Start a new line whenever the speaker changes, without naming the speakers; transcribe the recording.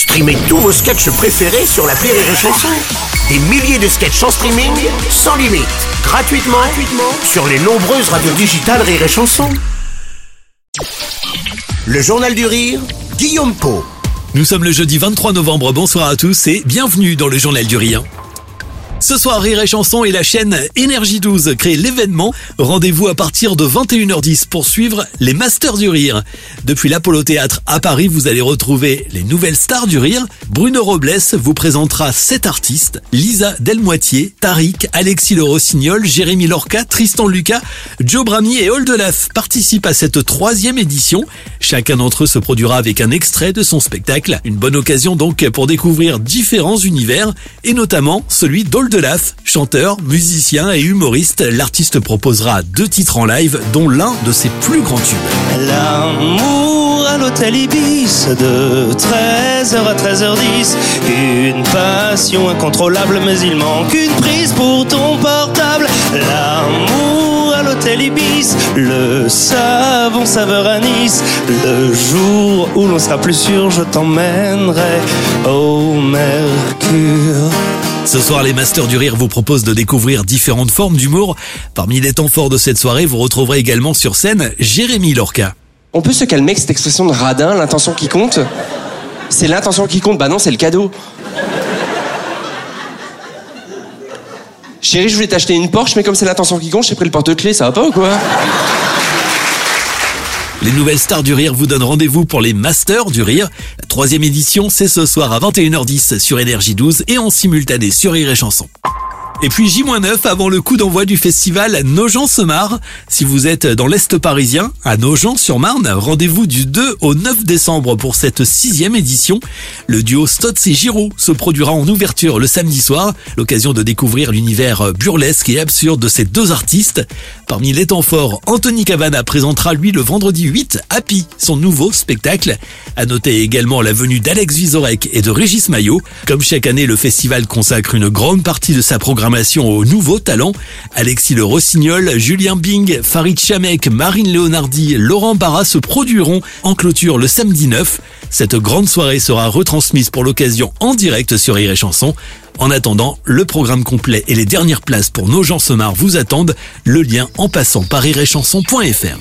Streamez tous vos sketchs préférés sur la Rire et Chanson. Des milliers de sketchs en streaming, sans limite, gratuitement, gratuitement sur les nombreuses radios digitales Rire et. Le Journal du Rire, Guillaume Po.
Nous sommes le jeudi 23 novembre, bonsoir à tous et bienvenue dans le Journal du Rire. Ce soir, Rire et Chanson et la chaîne Énergie 12 créent l'événement. Rendez-vous à partir de 21h10 pour suivre les Masters du Rire. Depuis l'Apollo Théâtre à Paris, vous allez retrouver les nouvelles stars du rire. Bruno Robles vous présentera sept artistes. Lisa Delmoitier, Tariq, Alexis Le Rossignol, Jérémy Lorca, Tristan Lucas, Joe Brami et Oldelaf participent à cette troisième édition. Chacun d'entre eux se produira avec un extrait de son spectacle. Une bonne occasion donc pour découvrir différents univers et notamment celui d'Oldelaf. Chanteur, musicien et humoriste, l'artiste proposera deux titres en live dont l'un de ses plus grands tubes.
L'amour à l'hôtel Ibis de 13h à 13h10 Une passion incontrôlable mais il manque une prise pour ton portable L'amour à l'hôtel Ibis Le savon saveur à Nice Le jour où l'on sera plus sûr je t'emmènerai au Mercure
Ce soir, les Masters du Rire vous proposent de découvrir différentes formes d'humour. Parmi les temps forts de cette soirée, vous retrouverez également sur scène Jérémy Lorca.
On peut se calmer avec cette expression de radin, l'intention qui compte? C'est l'intention qui compte, bah non, c'est le cadeau. Chérie, je voulais t'acheter une Porsche, mais comme c'est l'intention qui compte, j'ai pris le porte-clés, ça va pas ou quoi
Les nouvelles stars du rire vous donnent rendez-vous pour les Masters du rire. Troisième édition, c'est ce soir à 21h10 sur Énergie 12 et en simultané sur Rire et Chanson. Et puis J-9 avant le coup d'envoi du festival Nogent-se-Marre. Si vous êtes dans l'Est parisien, à Nogent-sur-Marne, rendez-vous du 2 au 9 décembre pour cette sixième édition. Le duo Stotz et Giraud se produira en ouverture le samedi soir, l'occasion de découvrir l'univers burlesque et absurde de ces deux artistes. Parmi les temps forts, Anthony Cavana présentera lui le vendredi 8 Happy, son nouveau spectacle. À noter également la venue d'Alex Vizorek et de Régis Maillot. Comme chaque année, le festival consacre une grande partie de sa programmation aux nouveaux talents. Alexis Le Rossignol, Julien Bing, Farid Chamek, Marine Leonardi, Laurent Barra se produiront en clôture le samedi 9. Cette grande soirée sera retransmise pour l'occasion en direct sur Rire Chanson. En attendant, le programme complet et les dernières places pour nos gens Semar vous attendent. Le lien en passant par rireetchanson.fr.